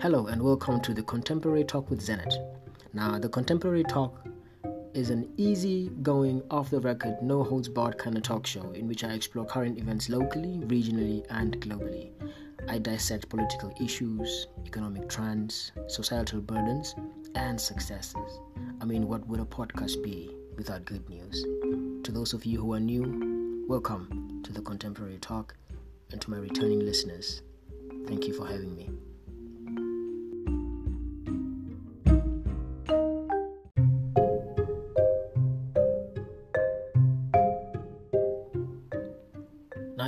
Hello and welcome to the Contemporary Talk with Zenit. Now, the Contemporary Talk is an easy going, off the record, no holds barred kind of talk show in which I explore current events locally, regionally, and globally. I dissect political issues, economic trends, societal burdens, and successes. I mean, what would a podcast be without good news? To those of you who are new, welcome to the Contemporary Talk, and to my returning listeners, thank you for having me.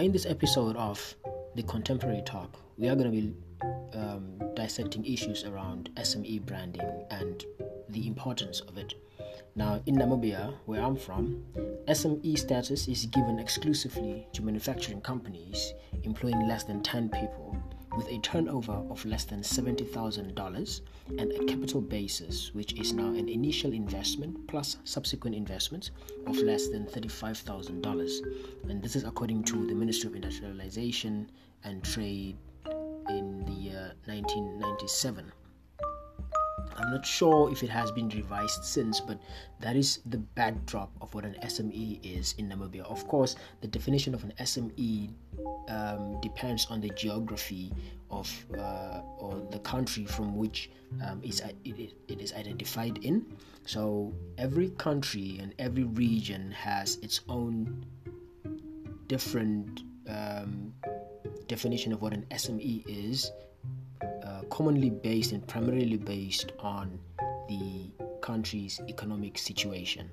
In this episode of the Contemporary Talk, we are going to be um, dissecting issues around SME branding and the importance of it. Now, in Namibia, where I'm from, SME status is given exclusively to manufacturing companies employing less than 10 people with a turnover of less than $70,000 and a capital basis, which is now an initial investment plus subsequent investments of less than $35,000. And this is according to the Ministry of Industrialization and Trade in the year 1997. I'm not sure if it has been revised since, but that is the backdrop of what an SME is in Namibia. Of course, the definition of an SME um, depends on the geography of uh, or the country from which um, is, it, it is identified in. So every country and every region has its own different um, definition of what an SME is commonly based and primarily based on the country's economic situation.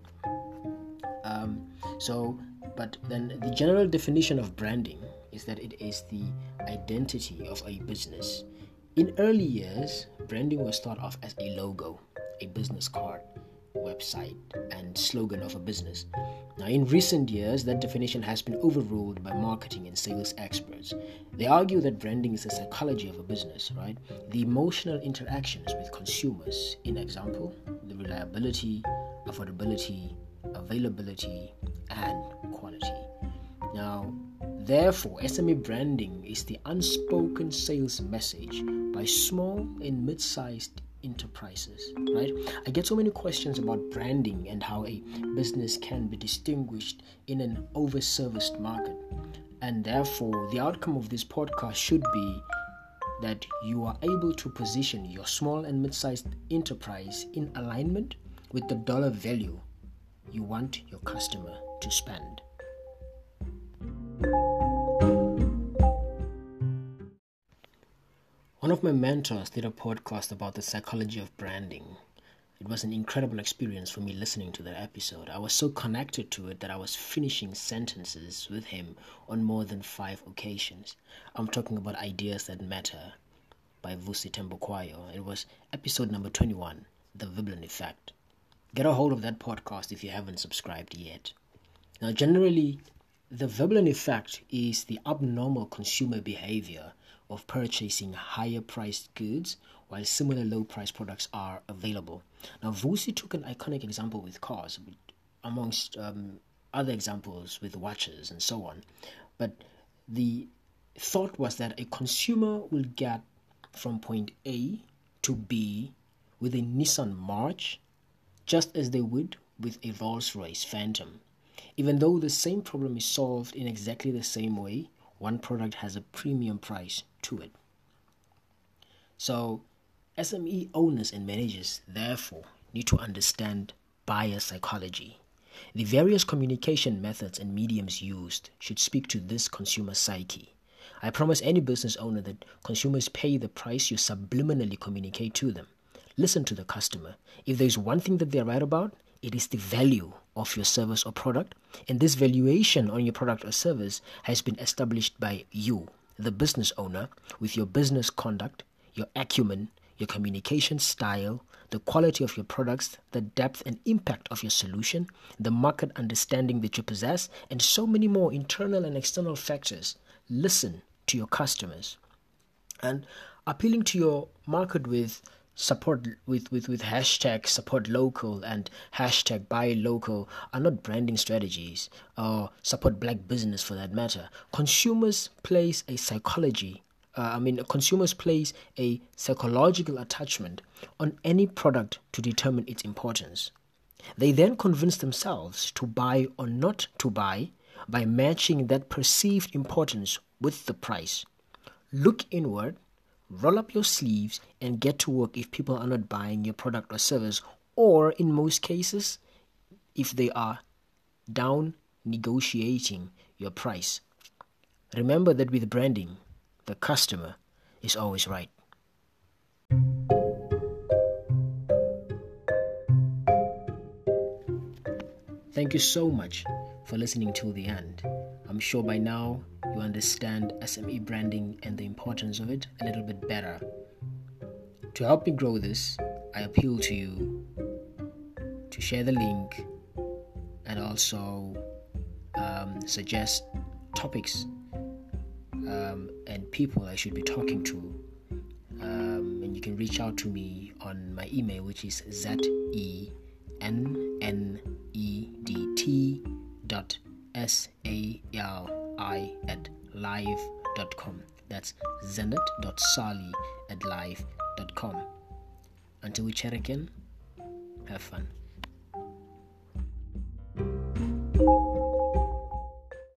Um, so, but then the general definition of branding is that it is the identity of a business. In early years, branding was thought of as a logo, a business card, website, and slogan of a business. Now, in recent years, that definition has been overruled by marketing and sales experts. They argue that branding is the psychology of a business, right? The emotional interactions with consumers, in example, the reliability, affordability, availability, and quality. Now, therefore, SME branding is the unspoken sales message by small and mid sized enterprises, right? I get so many questions about branding and how a business can be distinguished in an overserviced market. And therefore, the outcome of this podcast should be that you are able to position your small and mid sized enterprise in alignment with the dollar value you want your customer to spend. One of my mentors did a podcast about the psychology of branding. It was an incredible experience for me listening to that episode. I was so connected to it that I was finishing sentences with him on more than five occasions. I'm talking about Ideas That Matter by Vusi Thembekwayo. It was episode number 21, The Veblen Effect. Get a hold of that podcast if you haven't subscribed yet. Now, generally, the Veblen effect is the abnormal consumer behavior of purchasing higher priced goods while similar low priced products are available. Now, Vusi took an iconic example with cars, amongst um, other examples with watches and so on. But the thought was that a consumer will get from point A to B with a Nissan March just as they would with a Rolls Royce Phantom. Even though the same problem is solved in exactly the same way, one product has a premium price to it. So, SME owners and managers, therefore, need to understand buyer psychology. The various communication methods and mediums used should speak to this consumer psyche. I promise any business owner that consumers pay the price you subliminally communicate to them. Listen to the customer. If there's one thing that they're right about, it is the value of your service or product, and this valuation on your product or service has been established by you, the business owner, with your business conduct, your acumen, your communication style, the quality of your products, the depth and impact of your solution, the market understanding that you possess, and so many more internal and external factors. Listen to your customers. And appealing to your market with support with, with, with hashtag support local and hashtag buy local are not branding strategies or support black business for that matter. Consumers place a psychology uh, I mean, consumers place a psychological attachment on any product to determine its importance. They then convince themselves to buy or not to buy by matching that perceived importance with the price. Look inward, roll up your sleeves, and get to work if people are not buying your product or service, or in most cases, if they are down negotiating your price. Remember that with branding, the customer is always right. Thank you so much for listening till the end. I'm sure by now you understand SME branding and the importance of it a little bit better. To help me grow this, I appeal to you to share the link and also um, suggest topics um, and people I should be talking to. Um, and you can reach out to me on my email, which is z e n n e d t dot s a l i at live dot com. That's zenit dot sali at live dot com. Until we chat again, have fun.